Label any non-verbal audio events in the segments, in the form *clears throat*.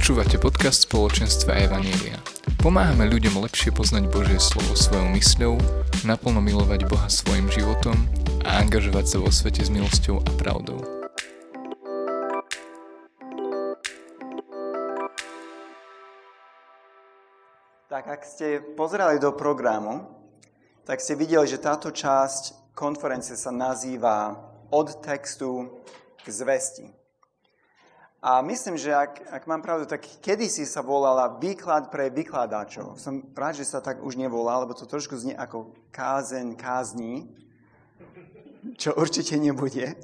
Počúvate podcast spoločenstva Evanielia. Pomáhame ľuďom lepšie poznať Božie slovo svojou mysľou, naplno milovať Boha svojim životom a angažovať sa vo svete s milosťou a pravdou. Tak ak ste pozerali do programu, tak ste videli, že táto časť konferencie sa nazýva Od textu k zvesti. A myslím, že ak, ak mám pravdu, tak kedysi sa volala výklad pre vykladačov. Som rád, že sa tak už nevolá, lebo to trošku znie ako kázeň kázní, čo určite nebude.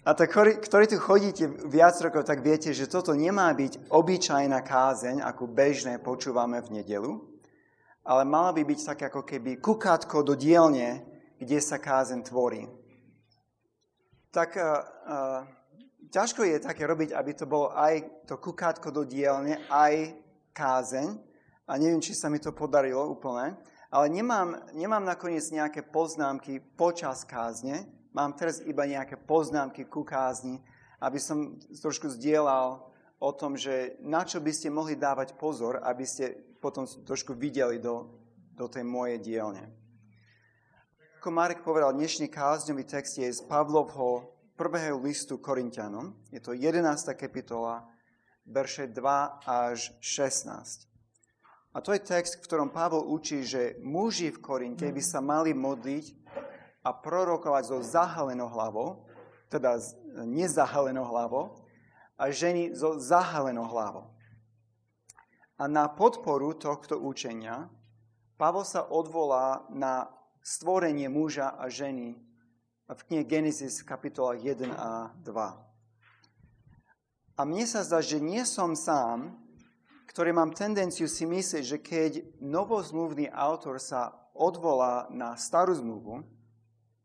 A tak, ktorí tu chodíte viac rokov, tak viete, že toto nemá byť obyčajná kázeň, ako bežné počúvame v nedelu, ale mala by byť tak ako keby kukátko do dielne, kde sa kázeň tvorí. Tak uh, uh, ťažko je také robiť, aby to bolo aj to kukátko do dielne, aj kázeň. A neviem, či sa mi to podarilo úplne. Ale nemám, nemám nakoniec nejaké poznámky počas kázne. Mám teraz iba nejaké poznámky ku kázni, aby som trošku zdieľal o tom, že na čo by ste mohli dávať pozor, aby ste potom trošku videli do, do tej mojej dielne. Ako Marek povedal, dnešný kázňový text je z Pavlovho prvého listu Korintianom. Je to 11. kapitola, verše 2 až 16. A to je text, v ktorom Pavol učí, že muži v Korinte by sa mali modliť a prorokovať so zahalenou hlavou, teda nezahalenou hlavou, a ženy so zahalenou hlavou. A na podporu tohto učenia Pavol sa odvolá na stvorenie muža a ženy v knihe Genesis v kapitolách 1 a 2. A mne sa zdá, že nie som sám, ktorý mám tendenciu si myslieť, že keď novozmluvný autor sa odvolá na starú zmluvu,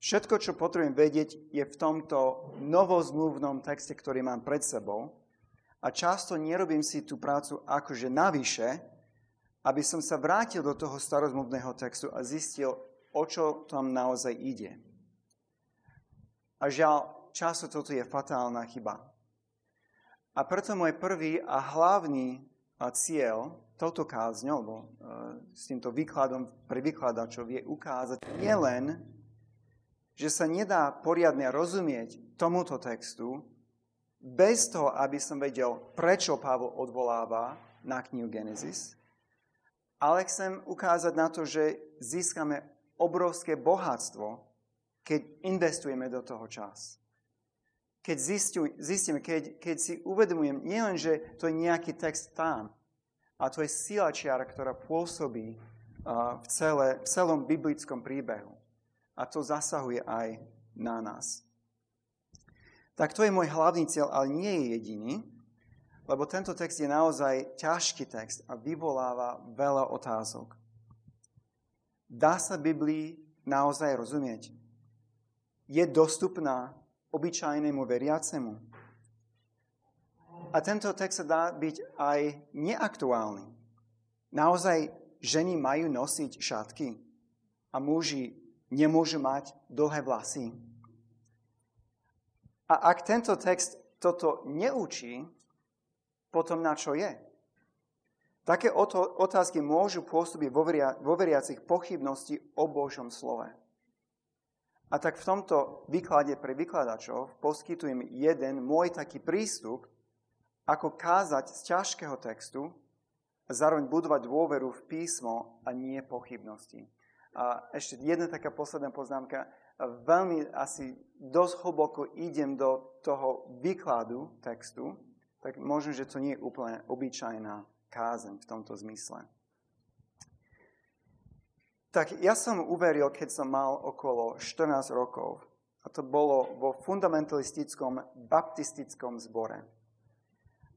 všetko, čo potrebujem vedieť, je v tomto novozmluvnom texte, ktorý mám pred sebou. A často nerobím si tú prácu akože navyše, aby som sa vrátil do toho starozmluvného textu a zistil, o čo tam naozaj ide. A žiaľ, často toto je fatálna chyba. A preto môj prvý a hlavný cieľ touto kázňou, alebo e, s týmto výkladom pre vykladačov je ukázať nielen, že sa nedá poriadne rozumieť tomuto textu, bez toho, aby som vedel, prečo Pavol odvoláva na knihu Genesis, ale chcem ukázať na to, že získame obrovské bohatstvo keď investujeme do toho čas. Keď zistíme, keď, keď si uvedomujem, nielen, že to je nejaký text tam, a to je sila čiara, ktorá pôsobí uh, v, celé, v celom biblickom príbehu. A to zasahuje aj na nás. Tak to je môj hlavný cieľ, ale nie je jediný, lebo tento text je naozaj ťažký text a vyvoláva veľa otázok. Dá sa Biblii naozaj rozumieť? Je dostupná obyčajnému veriacemu. A tento text sa dá byť aj neaktuálny. Naozaj ženy majú nosiť šatky a muži nemôžu mať dlhé vlasy. A ak tento text toto neučí, potom na čo je? Také otázky môžu pôsobiť vo veriacich pochybnosti o Božom slove. A tak v tomto výklade pre vykladačov poskytujem jeden môj taký prístup, ako kázať z ťažkého textu a zároveň budovať dôveru v písmo a nie pochybnosti. A ešte jedna taká posledná poznámka. Veľmi asi dosť hlboko idem do toho výkladu textu, tak možno, že to nie je úplne obyčajná kázeň v tomto zmysle. Tak ja som uveril, keď som mal okolo 14 rokov. A to bolo vo fundamentalistickom baptistickom zbore.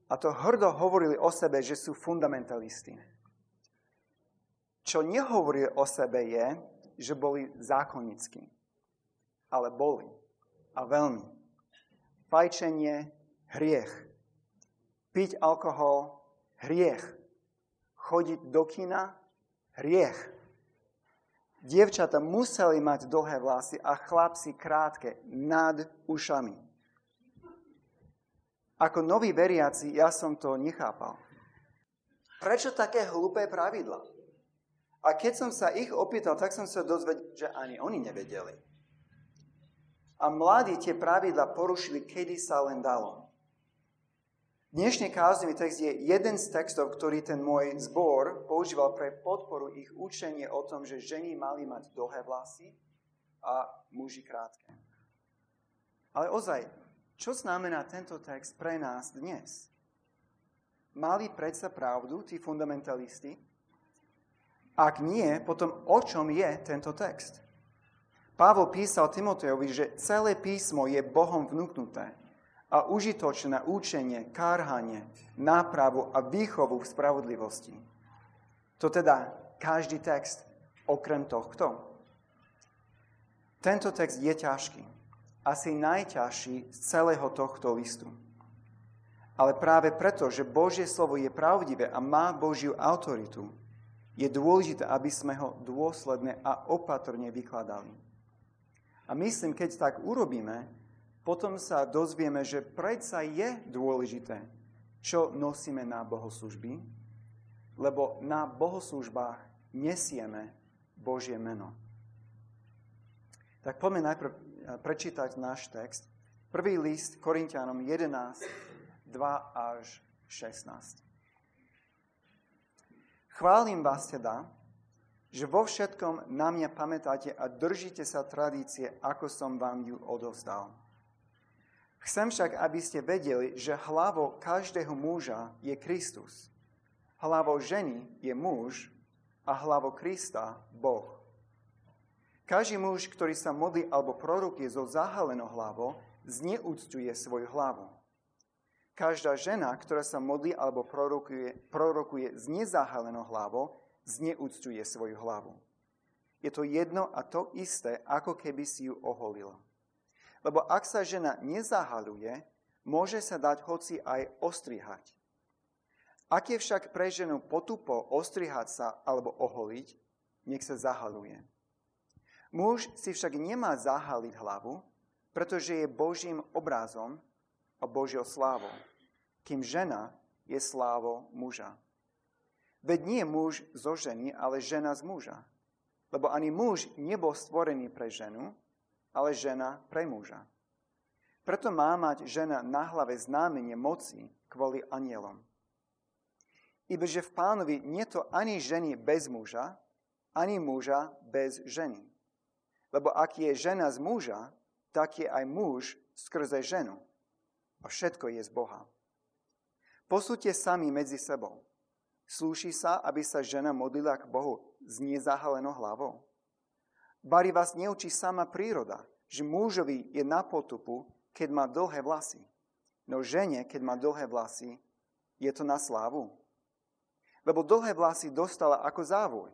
A to hrdo hovorili o sebe, že sú fundamentalisti. Čo nehovorili o sebe je, že boli zákonnickí. Ale boli. A veľmi. Fajčenie, hriech. Piť alkohol, hriech. Chodiť do kina, hriech Dievčata museli mať dlhé vlasy a chlapci krátke, nad ušami. Ako nový veriaci ja som to nechápal. Prečo také hlúpe pravidla? A keď som sa ich opýtal, tak som sa dozvedel, že ani oni nevedeli. A mladí tie pravidla porušili, kedy sa len dalo. Dnešný kázňový text je jeden z textov, ktorý ten môj zbor používal pre podporu ich učenie o tom, že ženy mali mať dlhé vlasy a muži krátke. Ale ozaj, čo znamená tento text pre nás dnes? Mali predsa pravdu tí fundamentalisti? Ak nie, potom o čom je tento text? Pavol písal Timotejovi, že celé písmo je Bohom vnúknuté a užitočné učenie, kárhanie, nápravu a výchovu v spravodlivosti. To teda každý text okrem tohto. Tento text je ťažký. Asi najťažší z celého tohto listu. Ale práve preto, že Božie slovo je pravdivé a má Božiu autoritu, je dôležité, aby sme ho dôsledne a opatrne vykladali. A myslím, keď tak urobíme, potom sa dozvieme, že predsa je dôležité, čo nosíme na bohoslužby, lebo na bohoslužbách nesieme Božie meno. Tak poďme najprv eh, prečítať náš text. Prvý list Korintianom 11, 2 až 16. Chválim vás teda, že vo všetkom na mňa pamätáte a držíte sa tradície, ako som vám ju odovzdal. Chcem však, aby ste vedeli, že hlavou každého muža je Kristus. Hlavou ženy je muž a hlavou Krista Boh. Každý muž, ktorý sa modlí alebo prorokuje zo zahalenou hlavou, zneúctuje svoju hlavu. Každá žena, ktorá sa modlí alebo prorokuje, prorokuje z nezahalenou hlavou, zneúctuje svoju hlavu. Je to jedno a to isté, ako keby si ju oholila. Lebo ak sa žena nezahaluje, môže sa dať hoci aj ostrihať. Ak je však pre ženu potupo ostrihať sa alebo oholiť, nech sa zahaluje. Muž si však nemá zahaliť hlavu, pretože je Božím obrázom a Božiou slávou, kým žena je slávou muža. Veď nie muž zo ženy, ale žena z muža. Lebo ani muž nebol stvorený pre ženu, ale žena pre muža. Preto má mať žena na hlave znamenie moci kvôli anielom. Ibaže v pánovi nie to ani ženy bez muža, ani muža bez ženy. Lebo ak je žena z muža, tak je aj muž skrze ženu. A všetko je z Boha. Posúďte sami medzi sebou. Slúši sa, aby sa žena modlila k Bohu s nezahalenou hlavou? Bari vás neučí sama príroda, že mužovi je na potupu, keď má dlhé vlasy. No žene, keď má dlhé vlasy, je to na slávu. Lebo dlhé vlasy dostala ako závoj.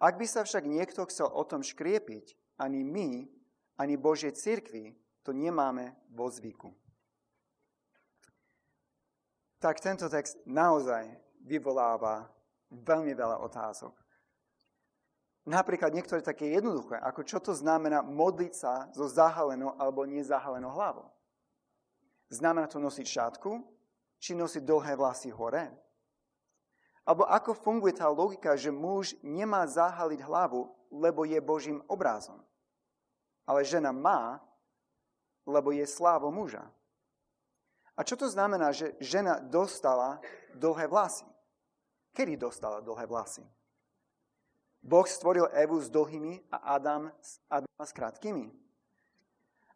Ak by sa však niekto chcel o tom škriepiť, ani my, ani Božie cirkvi to nemáme vo zvyku. Tak tento text naozaj vyvoláva veľmi veľa otázok. Napríklad niektoré také jednoduché, ako čo to znamená modliť sa so zahalenou alebo nezahalenou hlavou. Znamená to nosiť šátku, či nosiť dlhé vlasy hore? Alebo ako funguje tá logika, že muž nemá zahaliť hlavu, lebo je Božím obrázom. Ale žena má, lebo je slávo muža. A čo to znamená, že žena dostala dlhé vlasy? Kedy dostala dlhé vlasy? Boh stvoril Evu s dlhými a Adam, Adama s krátkými.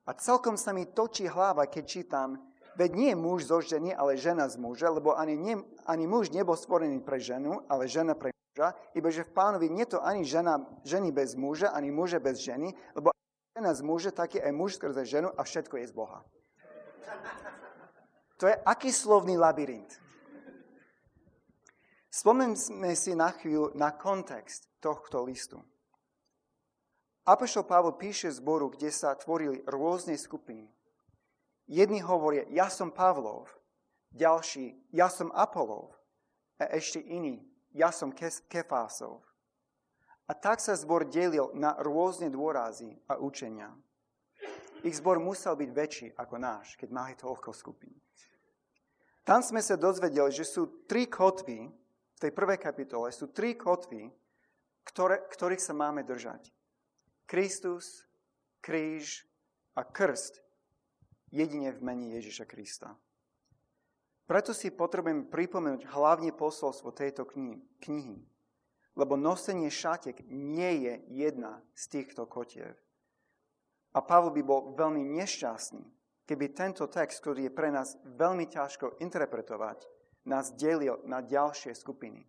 A celkom sa mi točí hlava, keď čítam, veď nie muž zo ženy, ale žena z muža, lebo ani, nie, ani muž nebol stvorený pre ženu, ale žena pre muža, iba že v pánovi nie to ani žena, ženy bez muža, ani muže bez ženy, lebo žena z muža, tak je aj muž skrze ženu a všetko je z Boha. To je aký slovný labyrint. Spomeňme si na chvíľu na kontext tohto listu. Apoštol Pavol píše zboru, kde sa tvorili rôzne skupiny. Jedni hovoria, ja som Pavlov, ďalší, ja som Apolov, a ešte iní, ja som Kefásov. A tak sa zbor delil na rôzne dôrazy a učenia. Ich zbor musel byť väčší ako náš, keď mali toľko skupín. Tam sme sa dozvedeli, že sú tri kotvy, tej prvej kapitole sú tri kotvy, ktoré, ktorých sa máme držať. Kristus, kríž a krst jedine v mene Ježiša Krista. Preto si potrebujem pripomenúť hlavne posolstvo tejto knihy, lebo nosenie šatek nie je jedna z týchto kotiev. A Pavol by bol veľmi nešťastný, keby tento text, ktorý je pre nás veľmi ťažko interpretovať, nás delil na ďalšie skupiny.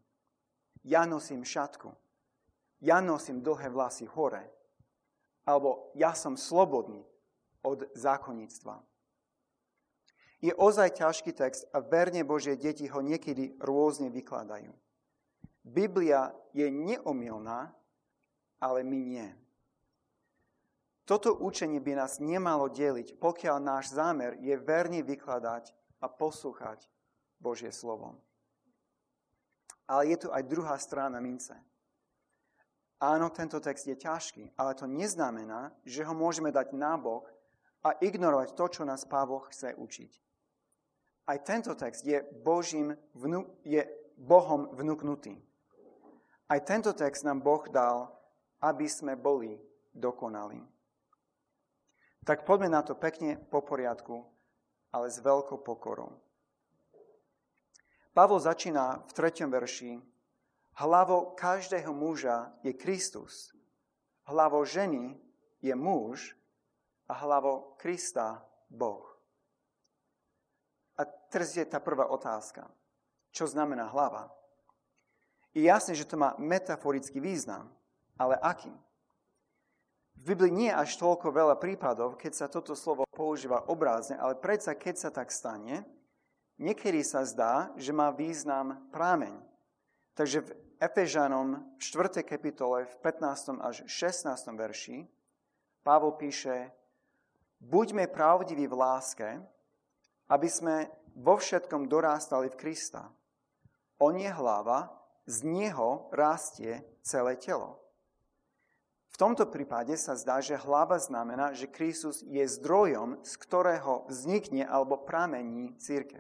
Ja nosím šatku. Ja nosím dlhé vlasy hore. Alebo ja som slobodný od zákonníctva. Je ozaj ťažký text a verne Božie deti ho niekedy rôzne vykladajú. Biblia je neomilná, ale my nie. Toto učenie by nás nemalo deliť, pokiaľ náš zámer je verne vykladať a poslúchať Božie slovo. Ale je tu aj druhá strana mince. Áno, tento text je ťažký, ale to neznamená, že ho môžeme dať nabok a ignorovať to, čo nás Pavol chce učiť. Aj tento text je, Božím vnu, je Bohom vnúknutý. Aj tento text nám Boh dal, aby sme boli dokonali. Tak poďme na to pekne po poriadku, ale s veľkou pokorou. Pavol začína v treťom verši. Hlavou každého muža je Kristus. Hlavou ženy je muž a hlavou Krista Boh. A teraz je tá prvá otázka. Čo znamená hlava? Je jasné, že to má metaforický význam, ale aký? V Biblii nie je až toľko veľa prípadov, keď sa toto slovo používa obrázne, ale predsa keď sa tak stane, niekedy sa zdá, že má význam prámeň. Takže v Efežanom v 4. kapitole v 15. až 16. verši Pavol píše Buďme pravdiví v láske, aby sme vo všetkom dorástali v Krista. On je hlava, z neho rastie celé telo. V tomto prípade sa zdá, že hlava znamená, že Kristus je zdrojom, z ktorého vznikne alebo pramení církev.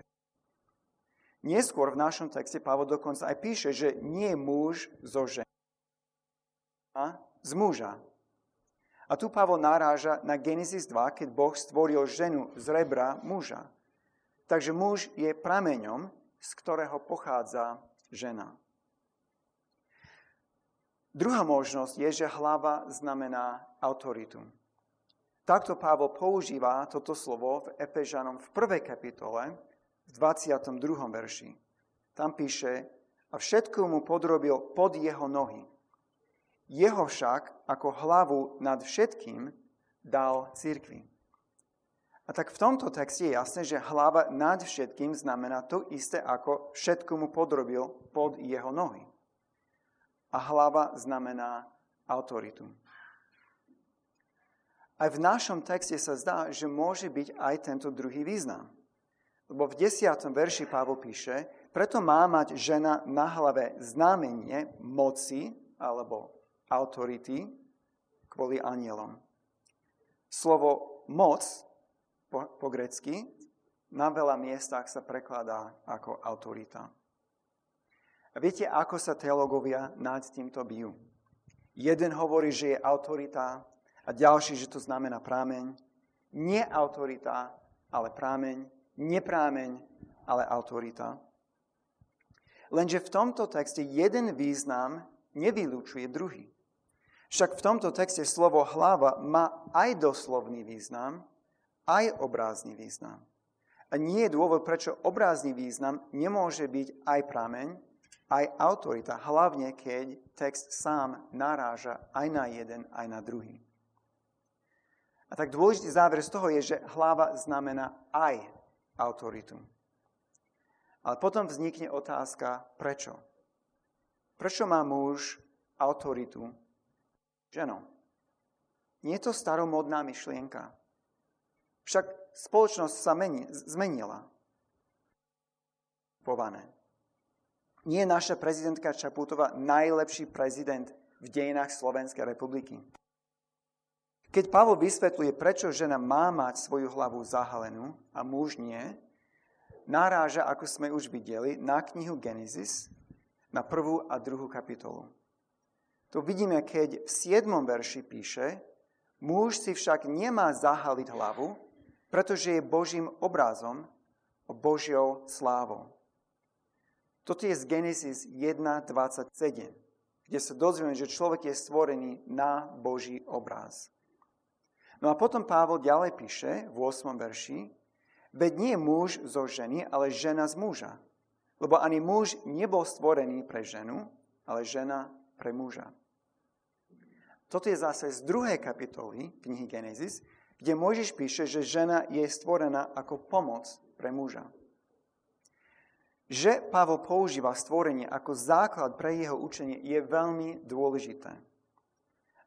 Neskôr v našom texte Pavol dokonca aj píše, že nie muž zo ženy, a z muža. A tu Pavol naráža na Genesis 2, keď Boh stvoril ženu z rebra muža. Takže muž je prameňom, z ktorého pochádza žena. Druhá možnosť je, že hlava znamená autoritu. Takto Pavol používa toto slovo v Efežanom v prvej kapitole, v 22. verši. Tam píše, a všetko mu podrobil pod jeho nohy. Jeho však ako hlavu nad všetkým dal církvi. A tak v tomto texte je jasné, že hlava nad všetkým znamená to isté, ako všetko mu podrobil pod jeho nohy. A hlava znamená autoritu. Aj v našom texte sa zdá, že môže byť aj tento druhý význam. Lebo v desiatom verši Pavol píše, preto má mať žena na hlave znamenie moci alebo autority kvôli anielom. Slovo moc po, po grecky, na veľa miestach sa prekladá ako autorita. A viete, ako sa teologovia nad týmto bijú? Jeden hovorí, že je autorita a ďalší, že to znamená prámeň. Nie autorita, ale prámeň. Neprámeň, ale autorita. Lenže v tomto texte jeden význam nevylúčuje druhý. Však v tomto texte slovo hlava má aj doslovný význam, aj obrázny význam. A nie je dôvod, prečo obrázny význam nemôže byť aj prameň, aj autorita, hlavne keď text sám naráža aj na jeden, aj na druhý. A tak dôležitý záver z toho je, že hlava znamená aj autoritu. Ale potom vznikne otázka, prečo? Prečo má muž autoritu ženou? Nie je to staromodná myšlienka. Však spoločnosť sa meni, zmenila. Pované. Nie je naša prezidentka Čaputová najlepší prezident v dejinách Slovenskej republiky. Keď Pavol vysvetľuje, prečo žena má mať svoju hlavu zahalenú a muž nie, naráža, ako sme už videli, na knihu Genesis, na prvú a druhú kapitolu. Tu vidíme, keď v 7. verši píše, muž si však nemá zahaliť hlavu, pretože je Božím obrazom, Božiou slávou. Toto je z Genesis 1.27, kde sa dozvieme, že človek je stvorený na Boží obraz. No a potom Pavol ďalej píše v 8. verši, veď nie muž zo ženy, ale žena z muža. Lebo ani muž nebol stvorený pre ženu, ale žena pre muža. Toto je zase z druhej kapitoly knihy Genesis, kde Mojžiš píše, že žena je stvorená ako pomoc pre muža. Že Pavol používa stvorenie ako základ pre jeho učenie je veľmi dôležité.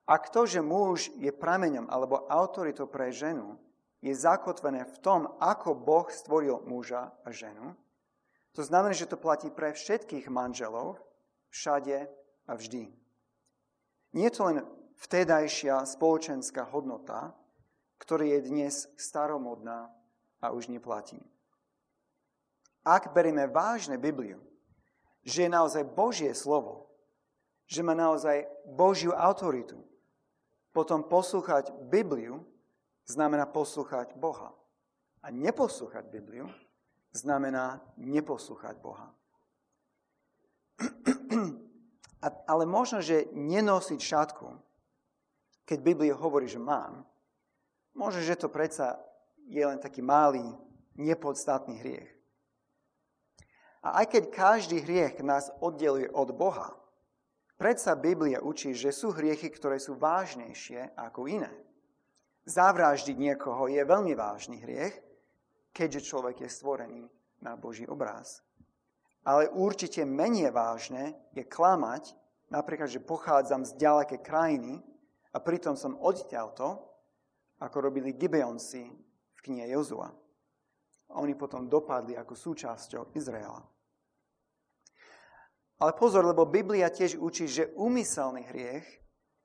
Ak to, že muž je prameňom alebo autoritou pre ženu, je zakotvené v tom, ako Boh stvoril muža a ženu, to znamená, že to platí pre všetkých manželov, všade a vždy. Nie je to len vtedajšia spoločenská hodnota, ktorá je dnes staromodná a už neplatí. Ak berieme vážne Bibliu, že je naozaj Božie slovo, že má naozaj Božiu autoritu, potom poslúchať Bibliu znamená poslúchať Boha. A neposlúchať Bibliu znamená neposlúchať Boha. *clears throat* Ale možno, že nenosiť šatku, keď Biblia hovorí, že mám, možno, že to predsa je len taký malý, nepodstatný hriech. A aj keď každý hriech nás oddeluje od Boha, predsa Biblia učí, že sú hriechy, ktoré sú vážnejšie ako iné. Zavraždiť niekoho je veľmi vážny hriech, keďže človek je stvorený na Boží obraz. Ale určite menej vážne je klamať, napríklad, že pochádzam z ďalekej krajiny a pritom som odtiaľto, ako robili Gibeonci v knihe Jozua. A oni potom dopadli ako súčasťou Izraela. Ale pozor, lebo Biblia tiež učí, že umyselný hriech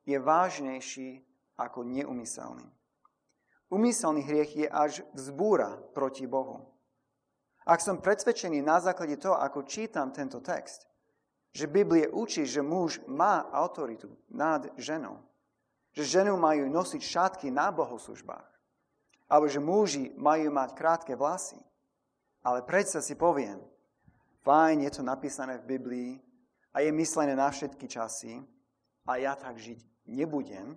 je vážnejší ako neumyselný. Umyselný hriech je až vzbúra proti Bohu. Ak som predsvedčený na základe toho, ako čítam tento text, že Biblie učí, že muž má autoritu nad ženou, že ženu majú nosiť šatky na bohoslužbách, alebo že muži majú mať krátke vlasy. Ale predsa si poviem, fajn, je to napísané v Biblii a je myslené na všetky časy a ja tak žiť nebudem,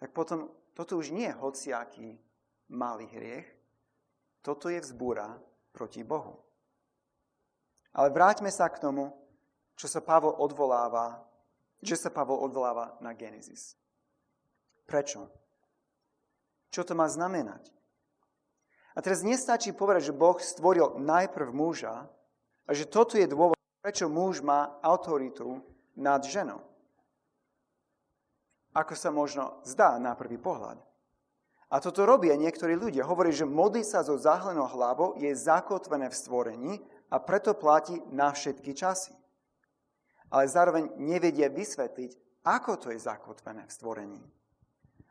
tak potom toto už nie je hociaký malý hriech, toto je vzbúra proti Bohu. Ale vráťme sa k tomu, čo sa Pavol odvoláva, čo sa Pavol odvoláva na Genesis. Prečo? Čo to má znamenať? A teraz nestačí povedať, že Boh stvoril najprv muža a že toto je dôvod, prečo muž má autoritu nad ženou. Ako sa možno zdá na prvý pohľad. A toto robia niektorí ľudia. Hovorí, že modliť sa so zahlenou hlavou je zakotvené v stvorení a preto platí na všetky časy. Ale zároveň nevedia vysvetliť, ako to je zakotvené v stvorení.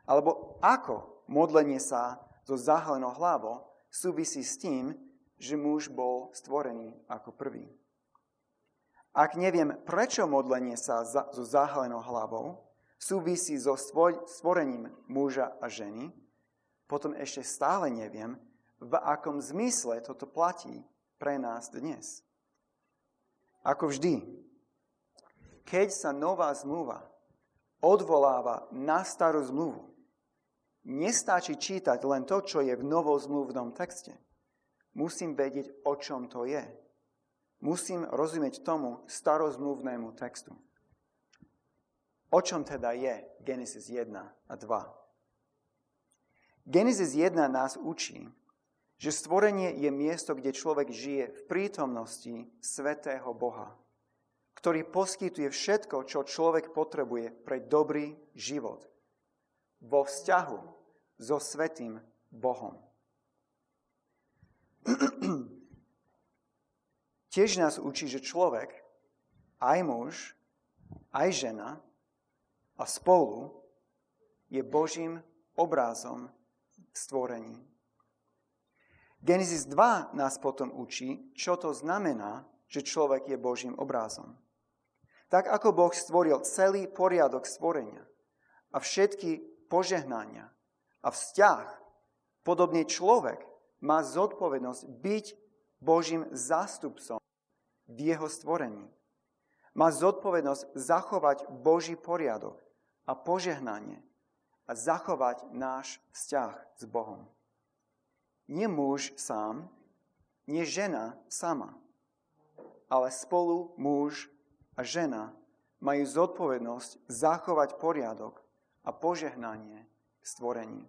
Alebo ako modlenie sa so zahalenou hlavou súvisí s tým, že muž bol stvorený ako prvý. Ak neviem, prečo modlenie sa so zahalenou hlavou súvisí so stvorením muža a ženy, potom ešte stále neviem, v akom zmysle toto platí pre nás dnes. Ako vždy, keď sa nová zmluva odvoláva na starú zmluvu, Nestačí čítať len to, čo je v novozmluvnom texte. Musím vedieť, o čom to je. Musím rozumieť tomu starozmluvnému textu. O čom teda je Genesis 1 a 2? Genesis 1 nás učí, že stvorenie je miesto, kde človek žije v prítomnosti svetého Boha, ktorý poskytuje všetko, čo človek potrebuje pre dobrý život vo vzťahu so Svetým Bohom. *clears throat* Tiež nás učí, že človek, aj muž, aj žena a spolu je Božím obrázom stvorení. Genesis 2 nás potom učí, čo to znamená, že človek je Božím obrazom. Tak ako Boh stvoril celý poriadok stvorenia a všetky požehnania a vzťah, podobne človek má zodpovednosť byť Božím zástupcom v jeho stvorení. Má zodpovednosť zachovať Boží poriadok a požehnanie a zachovať náš vzťah s Bohom. Nie muž sám, nie žena sama, ale spolu muž a žena majú zodpovednosť zachovať poriadok a požehnanie stvorení.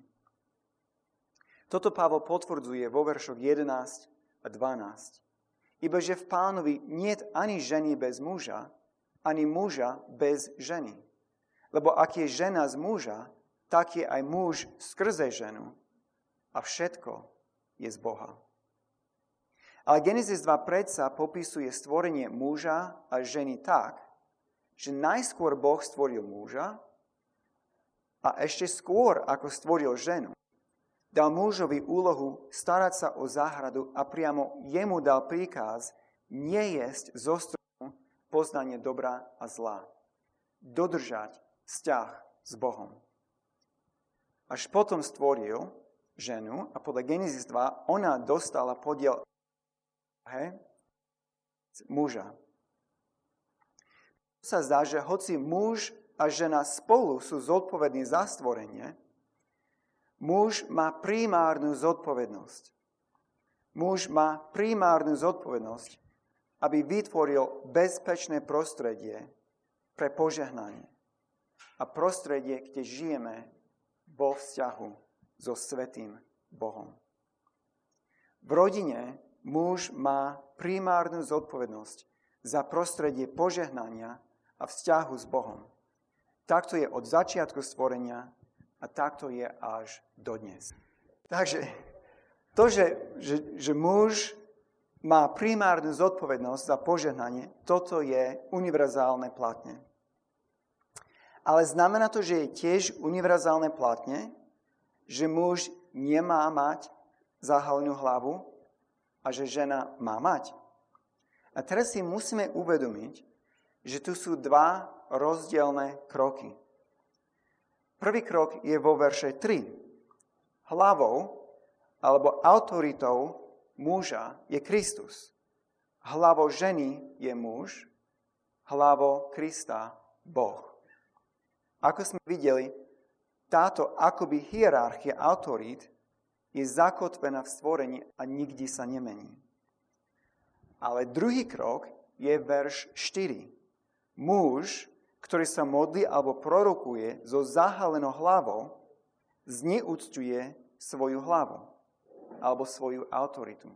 Toto Pavol potvrdzuje vo veršoch 11 a 12. Iba že v pánovi nie ani ženy bez muža, ani muža bez ženy. Lebo ak je žena z muža, tak je aj muž skrze ženu. A všetko je z Boha. Ale Genesis 2 predsa popisuje stvorenie muža a ženy tak, že najskôr Boh stvoril muža a ešte skôr, ako stvoril ženu, dal mužovi úlohu starať sa o záhradu a priamo jemu dal príkaz nejesť zo stromu poznanie dobra a zla. Dodržať vzťah s Bohom. Až potom stvoril ženu a podľa Genesis 2 ona dostala podiel he, muža. Sa zdá, že hoci muž a žena spolu sú zodpovední za stvorenie, muž má primárnu zodpovednosť. Muž má primárnu zodpovednosť, aby vytvoril bezpečné prostredie pre požehnanie. A prostredie, kde žijeme vo vzťahu so Svetým Bohom. V rodine muž má primárnu zodpovednosť za prostredie požehnania a vzťahu s Bohom. Takto je od začiatku stvorenia a takto je až dodnes. Takže to, že, že, že muž má primárnu zodpovednosť za požehnanie, toto je univerzálne platne. Ale znamená to, že je tiež univerzálne platne, že muž nemá mať zahalenú hlavu a že žena má mať. A teraz si musíme uvedomiť, že tu sú dva rozdielne kroky. Prvý krok je vo verše 3. Hlavou alebo autoritou muža je Kristus. Hlavou ženy je muž, hlavou Krista Boh. Ako sme videli, táto akoby hierarchia autorít je zakotvená v stvorení a nikdy sa nemení. Ale druhý krok je verš 4. Muž, ktorý sa modlí alebo prorokuje so zahalenou hlavou, zneúctuje svoju hlavu alebo svoju autoritu.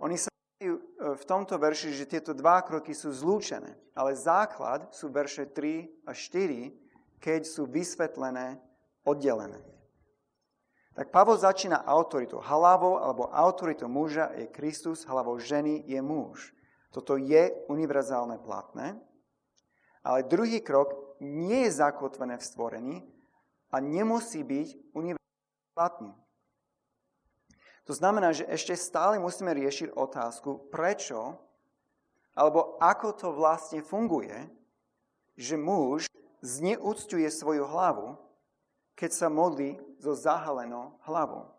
Oni sa e, v tomto verši, že tieto dva kroky sú zlúčené, ale základ sú verše 3 a 4, keď sú vysvetlené, oddelené. Tak Pavol začína autoritou. Hlavou alebo autoritou muža je Kristus, hlavou ženy je muž. Toto je univerzálne platné. Ale druhý krok nie je zakotvené v stvorení a nemusí byť univerzálne platný. To znamená, že ešte stále musíme riešiť otázku, prečo alebo ako to vlastne funguje, že muž zneúctuje svoju hlavu, keď sa modlí so zahalenou hlavou.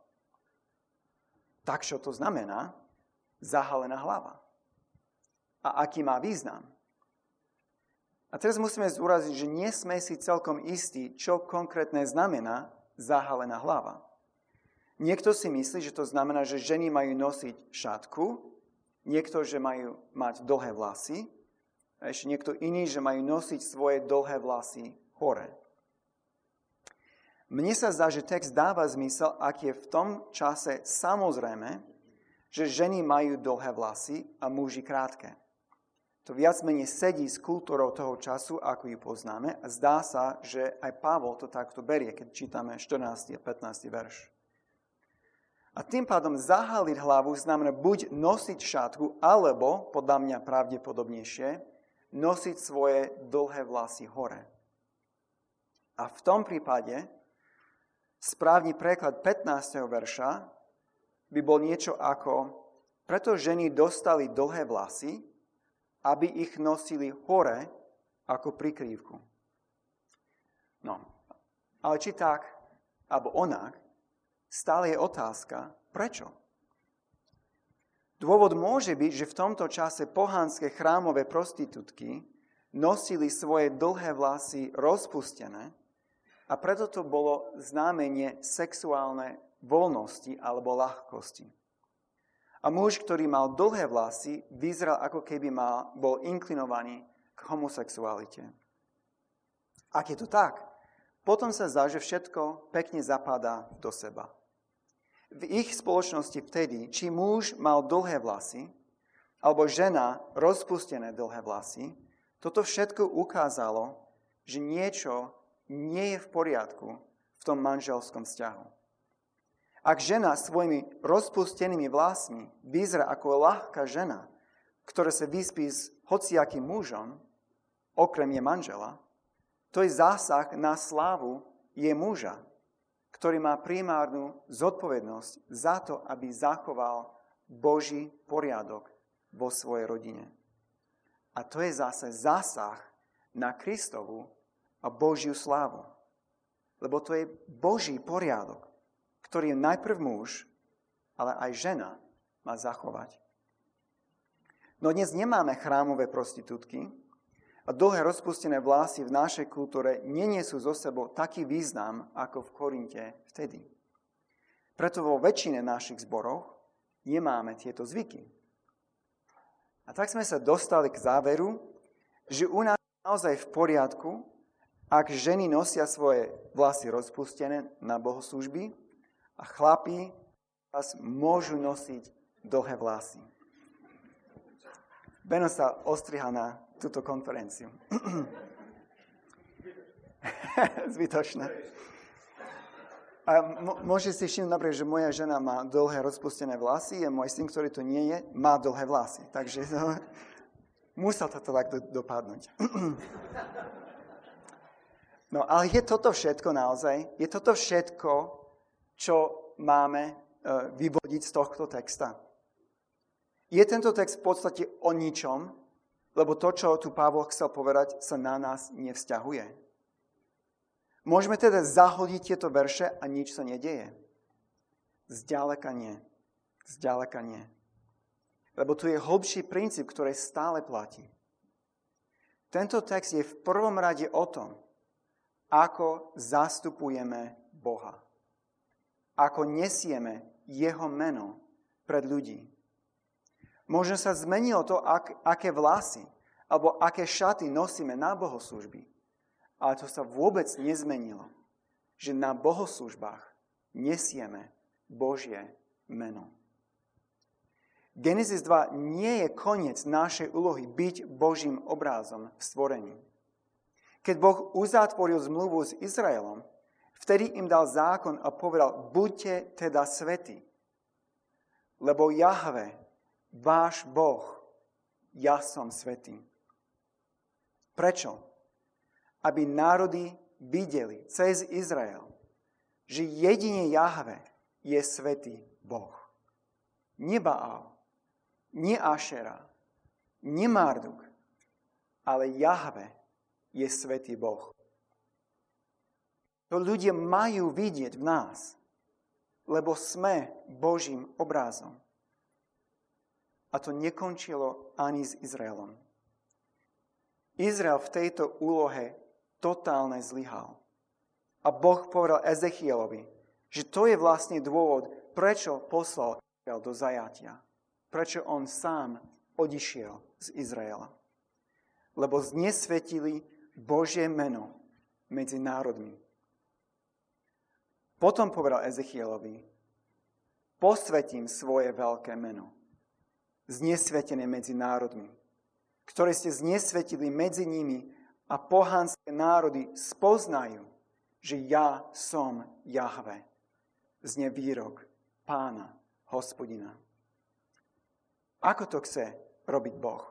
Tak čo to znamená zahalená hlava? A aký má význam? A teraz musíme zúraziť, že nie sme si celkom istí, čo konkrétne znamená zahalená hlava. Niekto si myslí, že to znamená, že ženy majú nosiť šatku, niekto, že majú mať dlhé vlasy, a ešte niekto iný, že majú nosiť svoje dlhé vlasy hore. Mne sa zdá, že text dáva zmysel, ak je v tom čase samozrejme, že ženy majú dlhé vlasy a muži krátke. To viac menej sedí s kultúrou toho času, ako ju poznáme a zdá sa, že aj Pavol to takto berie, keď čítame 14. a 15. verš. A tým pádom zahaliť hlavu znamená buď nosiť šatku, alebo, podľa mňa pravdepodobnejšie, nosiť svoje dlhé vlasy hore. A v tom prípade správny preklad 15. verša by bol niečo ako, preto ženy dostali dlhé vlasy, aby ich nosili hore ako prikrývku. No, ale či tak, alebo onak, stále je otázka, prečo? Dôvod môže byť, že v tomto čase pohanské chrámové prostitútky nosili svoje dlhé vlasy rozpustené a preto to bolo znamenie sexuálnej voľnosti alebo ľahkosti. A muž, ktorý mal dlhé vlasy, vyzeral ako keby mal, bol inklinovaný k homosexualite. Ak je to tak, potom sa zdá, že všetko pekne zapadá do seba. V ich spoločnosti vtedy, či muž mal dlhé vlasy, alebo žena rozpustené dlhé vlasy, toto všetko ukázalo, že niečo nie je v poriadku v tom manželskom vzťahu. Ak žena svojimi rozpustenými vlasmi vyzerá ako ľahká žena, ktorá sa vyspí s hociakým mužom, okrem je manžela, to je zásah na slávu je muža ktorý má primárnu zodpovednosť za to, aby zachoval Boží poriadok vo svojej rodine. A to je zase zásah na Kristovu a Božiu slávu. Lebo to je Boží poriadok, ktorý je najprv muž, ale aj žena má zachovať. No dnes nemáme chrámové prostitútky, a dlhé rozpustené vlasy v našej kultúre neniesú zo sebou taký význam ako v Korinte vtedy. Preto vo väčšine našich zborov nemáme tieto zvyky. A tak sme sa dostali k záveru, že u nás je naozaj v poriadku, ak ženy nosia svoje vlasy rozpustené na bohoslužby a chlapí môžu nosiť dlhé vlasy. Beno sa ostriha na túto konferenciu. *clears throat* Zbytočné. A môže si všimnúť napríklad, že moja žena má dlhé rozpustené vlasy a môj syn, ktorý to nie je, má dlhé vlasy. Takže no, *laughs* musel to tak do, dopadnúť. *clears throat* no ale je toto všetko naozaj? Je toto všetko, čo máme uh, vyvodiť z tohto texta? Je tento text v podstate o ničom, lebo to, čo tu Pavol chcel povedať, sa na nás nevzťahuje. Môžeme teda zahodiť tieto verše a nič sa nedieje. Zďaleka nie. Zďaleka nie. Lebo tu je hlbší princíp, ktorý stále platí. Tento text je v prvom rade o tom, ako zastupujeme Boha. Ako nesieme Jeho meno pred ľudí. Možno sa zmenilo to, ak, aké vlasy alebo aké šaty nosíme na bohoslužby. Ale to sa vôbec nezmenilo, že na bohoslužbách nesieme Božie meno. Genesis 2 nie je koniec našej úlohy byť Božím obrázom v stvorení. Keď Boh uzatvoril zmluvu s Izraelom, vtedy im dal zákon a povedal, buďte teda svety, lebo Jahve, váš Boh, ja som svetý. Prečo? Aby národy videli cez Izrael, že jedine Jahve je svetý Boh. Nie Baal, nie Ašera, nie Marduk, ale Jahve je svetý Boh. To ľudia majú vidieť v nás, lebo sme Božím obrázom. A to nekončilo ani s Izraelom. Izrael v tejto úlohe totálne zlyhal. A Boh povedal Ezechielovi, že to je vlastne dôvod, prečo poslal Izrael do zajatia. Prečo on sám odišiel z Izraela. Lebo znesvetili Božie meno medzi národmi. Potom povedal Ezechielovi, posvetím svoje veľké meno znesvetené medzi národmi, ktoré ste znesvetili medzi nimi a pohanské národy spoznajú, že ja som Jahve. Znie výrok pána, hospodina. Ako to chce robiť Boh?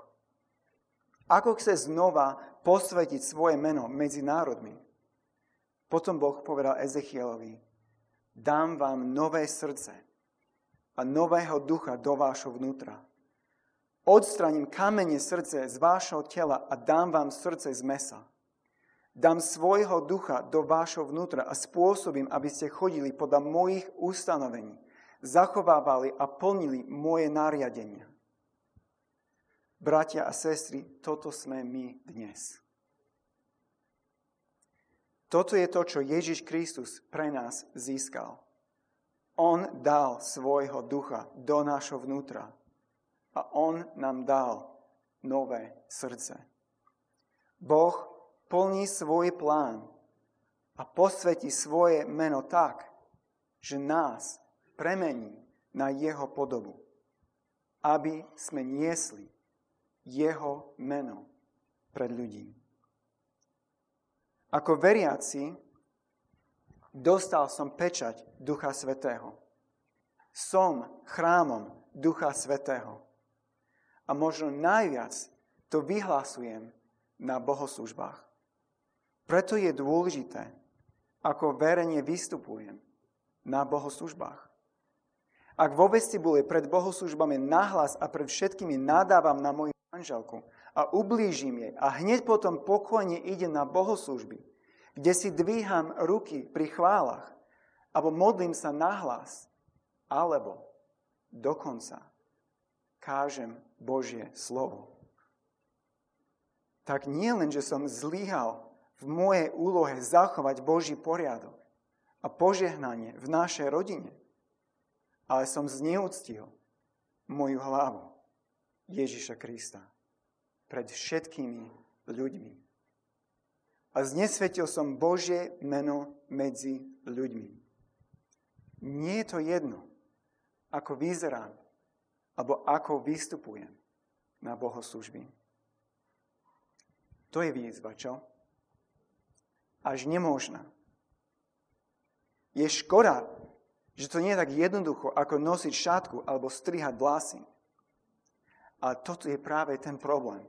Ako chce znova posvetiť svoje meno medzi národmi? Potom Boh povedal Ezechielovi, dám vám nové srdce a nového ducha do vášho vnútra. Odstraním kamene srdce z vášho tela a dám vám srdce z mesa. Dám svojho ducha do vášho vnútra a spôsobím, aby ste chodili podľa mojich ustanovení, zachovávali a plnili moje nariadenia. Bratia a sestry, toto sme my dnes. Toto je to, čo Ježiš Kristus pre nás získal. On dal svojho ducha do nášho vnútra a On nám dal nové srdce. Boh plní svoj plán a posvetí svoje meno tak, že nás premení na jeho podobu, aby sme niesli jeho meno pred ľudí. Ako veriaci dostal som pečať Ducha Svetého. Som chrámom Ducha Svetého. A možno najviac to vyhlasujem na bohoslužbách. Preto je dôležité, ako verejne vystupujem na bohoslužbách. Ak vo vestibule pred bohoslužbami nahlas a pred všetkými nadávam na moju manželku a ublížim jej a hneď potom pokojne idem na bohoslužby, kde si dvíham ruky pri chválach, alebo modlím sa nahlas, alebo dokonca kážem Božie slovo. Tak nie len, že som zlyhal v mojej úlohe zachovať Boží poriadok a požehnanie v našej rodine, ale som zneúctil moju hlavu Ježiša Krista pred všetkými ľuďmi. A znesvetil som Božie meno medzi ľuďmi. Nie je to jedno, ako vyzerám, alebo ako vystupujem na bohoslužby. To je výzva, čo? Až nemožná. Je škoda, že to nie je tak jednoducho, ako nosiť šatku alebo strihať vlasy. A toto je práve ten problém.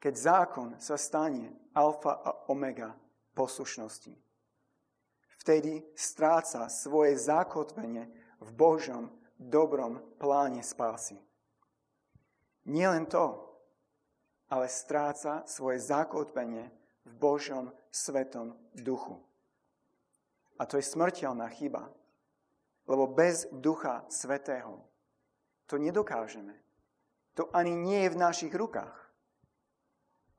Keď zákon sa stane alfa a omega poslušnosti. Vtedy stráca svoje zakotvenie v Božom dobrom pláne spásy. len to, ale stráca svoje zakotvenie v Božom svetom duchu. A to je smrteľná chyba, lebo bez ducha svetého to nedokážeme. To ani nie je v našich rukách.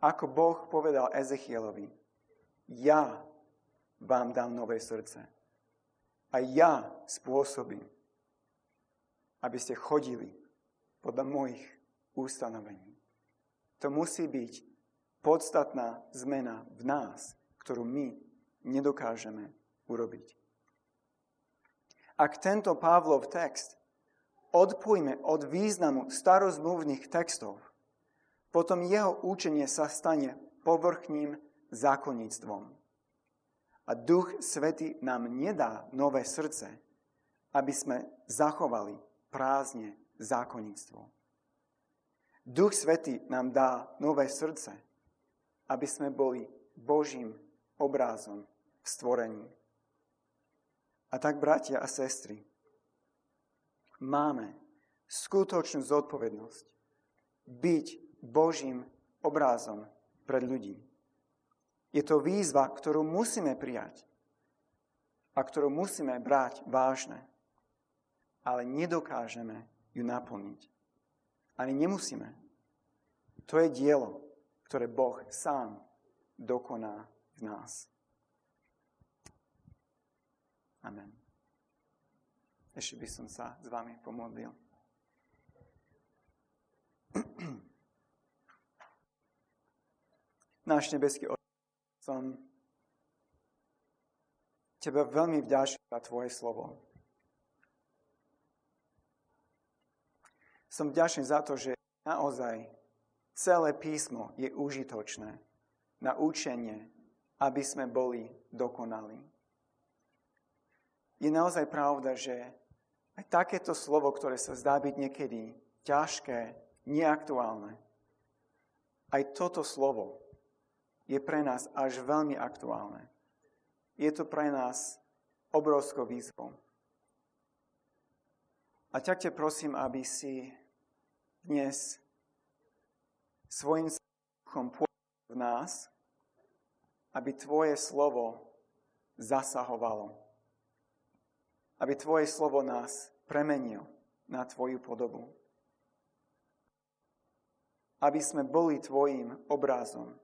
Ako Boh povedal Ezechielovi, ja vám dám nové srdce. A ja spôsobím, aby ste chodili podľa mojich ustanovení. To musí byť podstatná zmena v nás, ktorú my nedokážeme urobiť. Ak tento Pavlov text odpojme od významu starozmluvných textov, potom jeho učenie sa stane povrchným zákonníctvom. A Duch Svety nám nedá nové srdce, aby sme zachovali prázdne zákonníctvo. Duch Svety nám dá nové srdce, aby sme boli Božím obrázom v stvorení. A tak, bratia a sestry, máme skutočnú zodpovednosť byť Božím obrázom pred ľudí. Je to výzva, ktorú musíme prijať a ktorú musíme brať vážne. Ale nedokážeme ju naplniť. Ani nemusíme. To je dielo, ktoré Boh sám dokoná v nás. Amen. Ešte by som sa s vami pomodlil. *clears throat* Náš nebeský Otec, som Tebe veľmi vďačný za Tvoje slovo. Som vďačný za to, že naozaj celé písmo je užitočné na učenie, aby sme boli dokonali. Je naozaj pravda, že aj takéto slovo, ktoré sa zdá byť niekedy ťažké, neaktuálne, aj toto slovo je pre nás až veľmi aktuálne. Je to pre nás obrovskou výzvou. A tak ťa prosím, aby si dnes svojim duchom v nás, aby Tvoje slovo zasahovalo. Aby Tvoje slovo nás premenil na Tvoju podobu. Aby sme boli Tvojim obrazom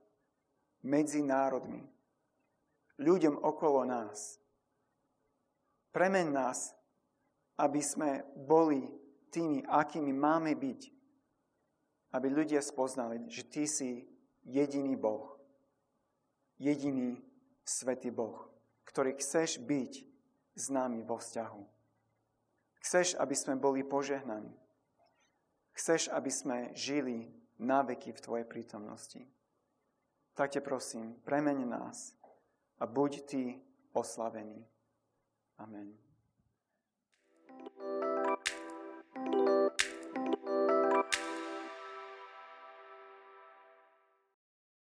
medzi národmi, ľuďom okolo nás. Premen nás, aby sme boli tými, akými máme byť. Aby ľudia spoznali, že Ty si jediný Boh. Jediný svetý Boh, ktorý chceš byť s nami vo vzťahu. Chceš, aby sme boli požehnaní. Chceš, aby sme žili na veky v Tvojej prítomnosti tak te prosím, premeň nás a buď ty oslavený. Amen. thank you